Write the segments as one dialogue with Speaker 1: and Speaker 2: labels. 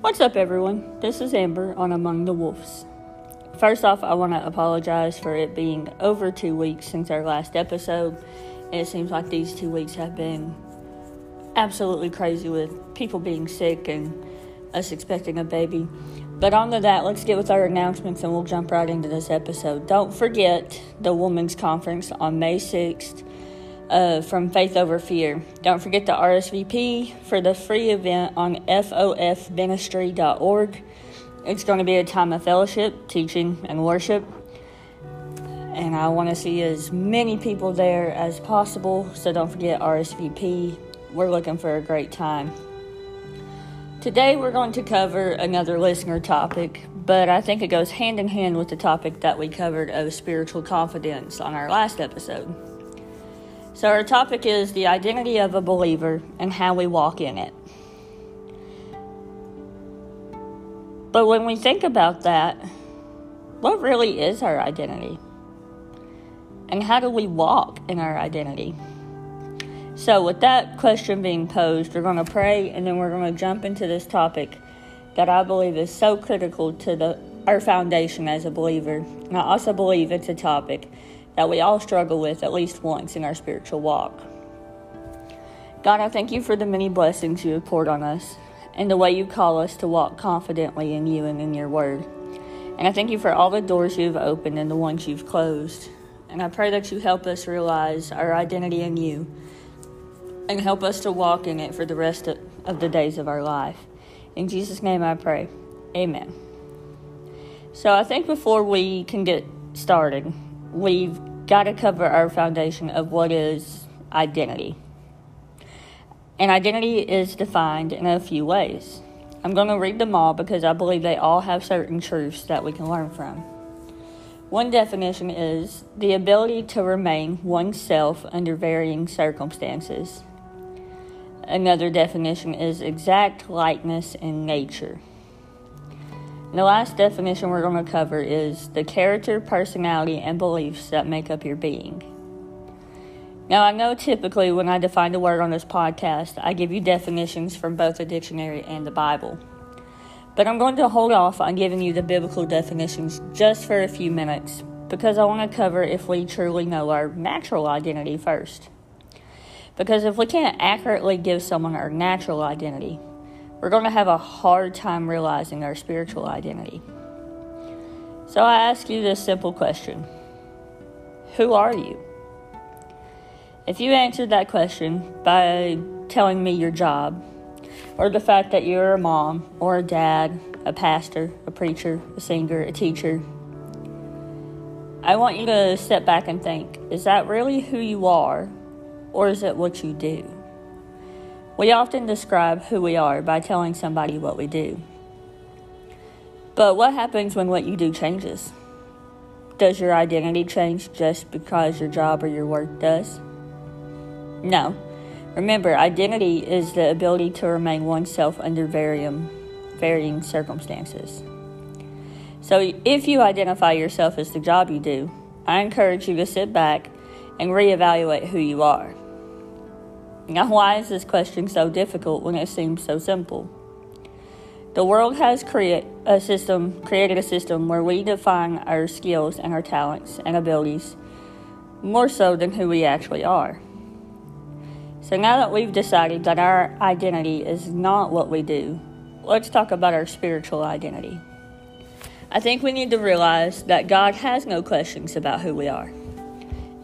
Speaker 1: What's up, everyone? This is Amber on Among the Wolves. First off, I want to apologize for it being over two weeks since our last episode. It seems like these two weeks have been absolutely crazy with people being sick and us expecting a baby. But on to that, let's get with our announcements and we'll jump right into this episode. Don't forget the Women's Conference on May 6th uh, from Faith Over Fear. Don't forget the RSVP for the free event on fofministry.org. It's going to be a time of fellowship, teaching, and worship. And I want to see as many people there as possible, so don't forget RSVP. We're looking for a great time. Today we're going to cover another listener topic, but I think it goes hand in hand with the topic that we covered of spiritual confidence on our last episode. So, our topic is the identity of a believer and how we walk in it. But when we think about that, what really is our identity? And how do we walk in our identity? So, with that question being posed, we're going to pray and then we're going to jump into this topic that I believe is so critical to the, our foundation as a believer. And I also believe it's a topic that we all struggle with at least once in our spiritual walk. God, I thank you for the many blessings you have poured on us and the way you call us to walk confidently in you and in your word. And I thank you for all the doors you've opened and the ones you've closed. And I pray that you help us realize our identity in you and help us to walk in it for the rest of the days of our life. In Jesus' name I pray. Amen. So I think before we can get started, we've got to cover our foundation of what is identity. And identity is defined in a few ways. I'm going to read them all because I believe they all have certain truths that we can learn from. One definition is the ability to remain oneself under varying circumstances. Another definition is exact likeness in nature. The last definition we're going to cover is the character, personality, and beliefs that make up your being. Now, I know typically when I define a word on this podcast, I give you definitions from both the dictionary and the Bible. But I'm going to hold off on giving you the biblical definitions just for a few minutes because I want to cover if we truly know our natural identity first. Because if we can't accurately give someone our natural identity, we're going to have a hard time realizing our spiritual identity. So I ask you this simple question Who are you? If you answered that question by telling me your job, or the fact that you're a mom, or a dad, a pastor, a preacher, a singer, a teacher, I want you to step back and think is that really who you are, or is it what you do? We often describe who we are by telling somebody what we do. But what happens when what you do changes? Does your identity change just because your job or your work does? No. Remember, identity is the ability to remain oneself under varying, varying circumstances. So, if you identify yourself as the job you do, I encourage you to sit back and reevaluate who you are. Now, why is this question so difficult when it seems so simple? The world has create a system, created a system where we define our skills and our talents and abilities more so than who we actually are. So now that we've decided that our identity is not what we do, let's talk about our spiritual identity. I think we need to realize that God has no questions about who we are.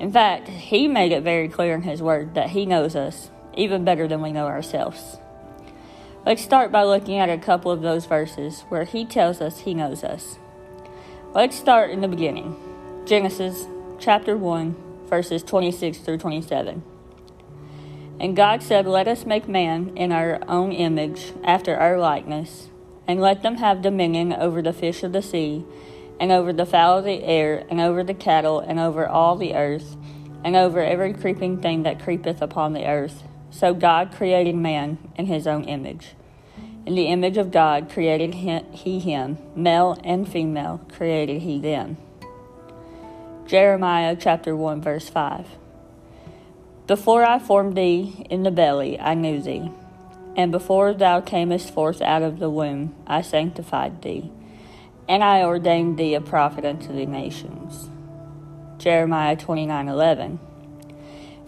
Speaker 1: In fact, He made it very clear in His Word that He knows us even better than we know ourselves. Let's start by looking at a couple of those verses where he tells us he knows us. Let's start in the beginning Genesis chapter 1, verses 26 through 27. And God said, Let us make man in our own image, after our likeness, and let them have dominion over the fish of the sea, and over the fowl of the air, and over the cattle, and over all the earth, and over every creeping thing that creepeth upon the earth. So God created man in his own image. In the image of God created he him, male and female created he them. Jeremiah chapter 1 verse 5. Before I formed thee in the belly, I knew thee. and before thou camest forth out of the womb, I sanctified thee, and I ordained thee a prophet unto the nations. Jeremiah 29:11.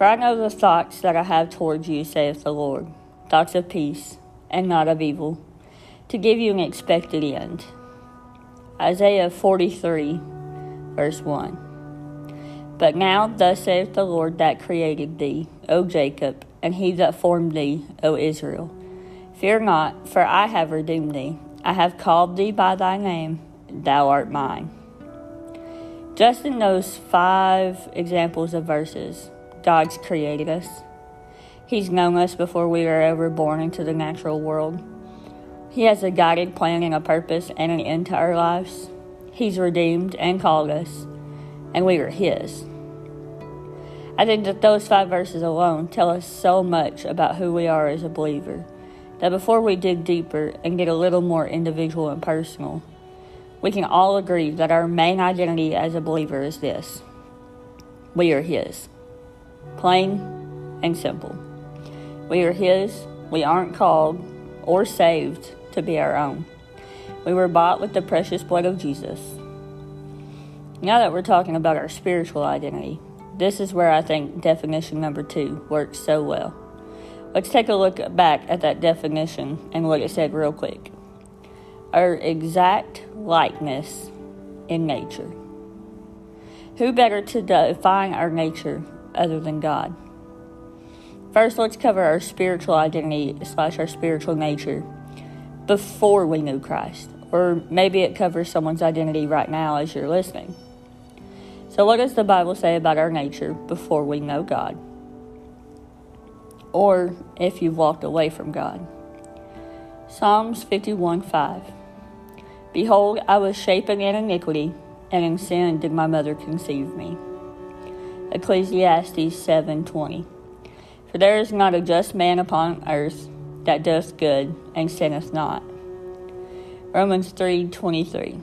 Speaker 1: For I know the thoughts that I have towards you, saith the Lord, thoughts of peace and not of evil, to give you an expected end. Isaiah 43, verse 1. But now, thus saith the Lord that created thee, O Jacob, and he that formed thee, O Israel. Fear not, for I have redeemed thee. I have called thee by thy name, thou art mine. Just in those five examples of verses, God's created us. He's known us before we were ever born into the natural world. He has a guided plan and a purpose and an end to our lives. He's redeemed and called us, and we are His. I think that those five verses alone tell us so much about who we are as a believer that before we dig deeper and get a little more individual and personal, we can all agree that our main identity as a believer is this we are His. Plain and simple. We are His, we aren't called or saved to be our own. We were bought with the precious blood of Jesus. Now that we're talking about our spiritual identity, this is where I think definition number two works so well. Let's take a look back at that definition and what it said real quick. Our exact likeness in nature. Who better to define our nature other than God? First, let's cover our spiritual identity slash our spiritual nature before we knew Christ. Or maybe it covers someone's identity right now as you're listening. So, what does the Bible say about our nature before we know God? Or if you've walked away from God? Psalms 51 5. Behold, I was shapen in iniquity, and in sin did my mother conceive me. Ecclesiastes 7:20. For there is not a just man upon earth that doeth good and sinneth not. Romans 3:23.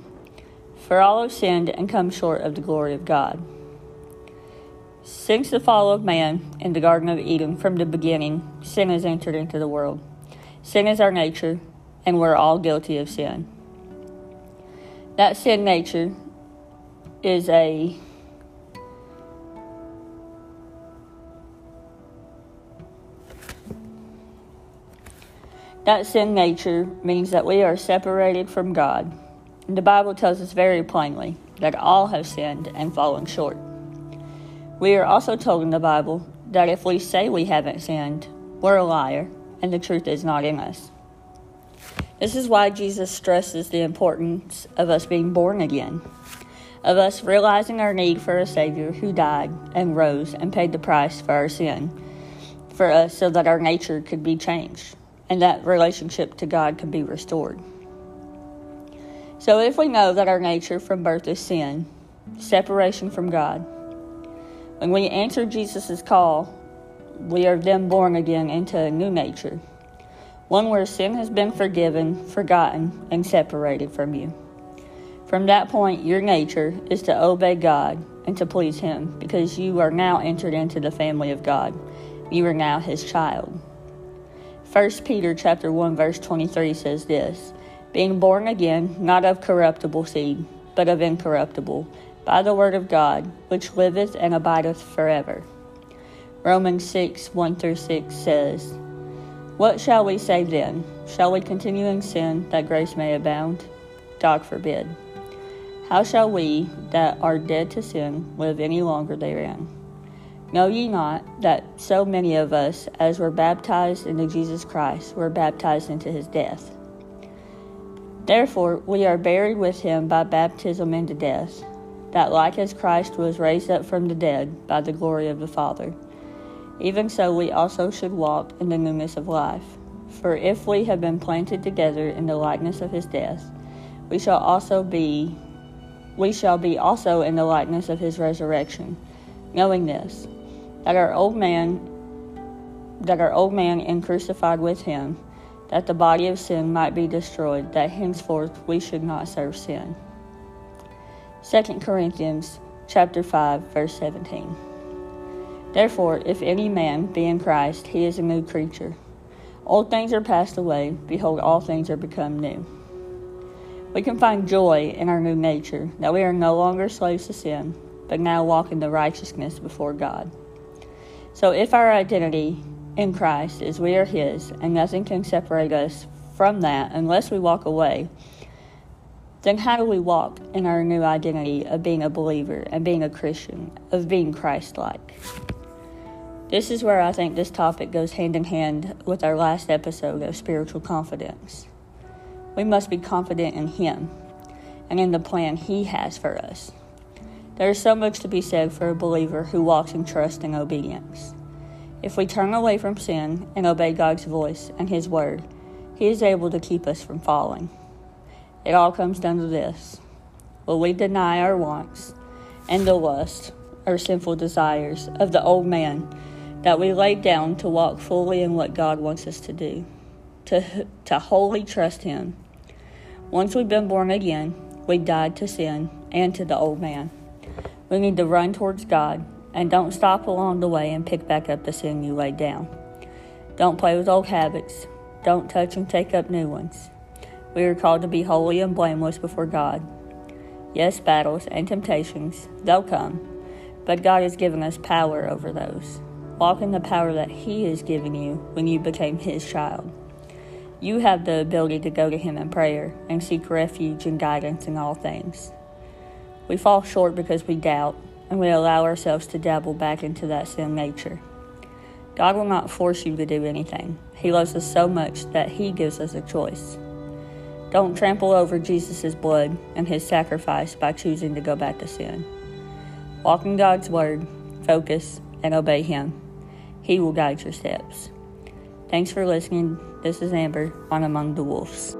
Speaker 1: For all have sinned and come short of the glory of God. Since the fall of man in the Garden of Eden from the beginning, sin has entered into the world. Sin is our nature, and we're all guilty of sin. That sin nature is a That sin nature means that we are separated from God the Bible tells us very plainly that all have sinned and fallen short. We are also told in the Bible that if we say we haven't sinned, we're a liar and the truth is not in us. This is why Jesus stresses the importance of us being born again, of us realizing our need for a Savior who died and rose and paid the price for our sin for us so that our nature could be changed and that relationship to God can be restored. So if we know that our nature from birth is sin, separation from God, when we answer Jesus' call, we are then born again into a new nature, one where sin has been forgiven, forgotten, and separated from you. From that point, your nature is to obey God and to please Him because you are now entered into the family of God. You are now His child. 1 Peter chapter 1 verse 23 says this, being born again, not of corruptible seed, but of incorruptible, by the word of God, which liveth and abideth forever. Romans 6 1 through 6 says, What shall we say then? Shall we continue in sin that grace may abound? God forbid. How shall we that are dead to sin live any longer therein? Know ye not that so many of us, as were baptized into Jesus Christ, were baptized into his death? Therefore, we are buried with him by baptism into death, that like as Christ was raised up from the dead by the glory of the Father, even so we also should walk in the newness of life. For if we have been planted together in the likeness of his death, we shall also be we shall be also in the likeness of his resurrection, knowing this, that our old man that our old man in crucified with him that the body of sin might be destroyed, that henceforth we should not serve sin. 2 Corinthians chapter 5 verse 17. Therefore, if any man be in Christ, he is a new creature. Old things are passed away. Behold, all things are become new. We can find joy in our new nature, that we are no longer slaves to sin, but now walk in the righteousness before God. So, if our identity in Christ is we are His, and nothing can separate us from that unless we walk away, then how do we walk in our new identity of being a believer and being a Christian, of being Christ like? This is where I think this topic goes hand in hand with our last episode of spiritual confidence. We must be confident in Him and in the plan He has for us. There is so much to be said for a believer who walks in trust and obedience. If we turn away from sin and obey God's voice and His word, He is able to keep us from falling. It all comes down to this Will we deny our wants and the lust, our sinful desires of the old man? that we lay down to walk fully in what God wants us to do, to, to wholly trust Him. Once we've been born again, we died to sin and to the old man. We need to run towards God and don't stop along the way and pick back up the sin you laid down. Don't play with old habits. Don't touch and take up new ones. We are called to be holy and blameless before God. Yes, battles and temptations, they'll come, but God has given us power over those. Walk in the power that He has given you when you became His child. You have the ability to go to Him in prayer and seek refuge and guidance in all things. We fall short because we doubt and we allow ourselves to dabble back into that sin nature. God will not force you to do anything. He loves us so much that He gives us a choice. Don't trample over Jesus' blood and His sacrifice by choosing to go back to sin. Walk in God's Word, focus, and obey Him. He will guide your steps. Thanks for listening. This is Amber on Among the Wolves.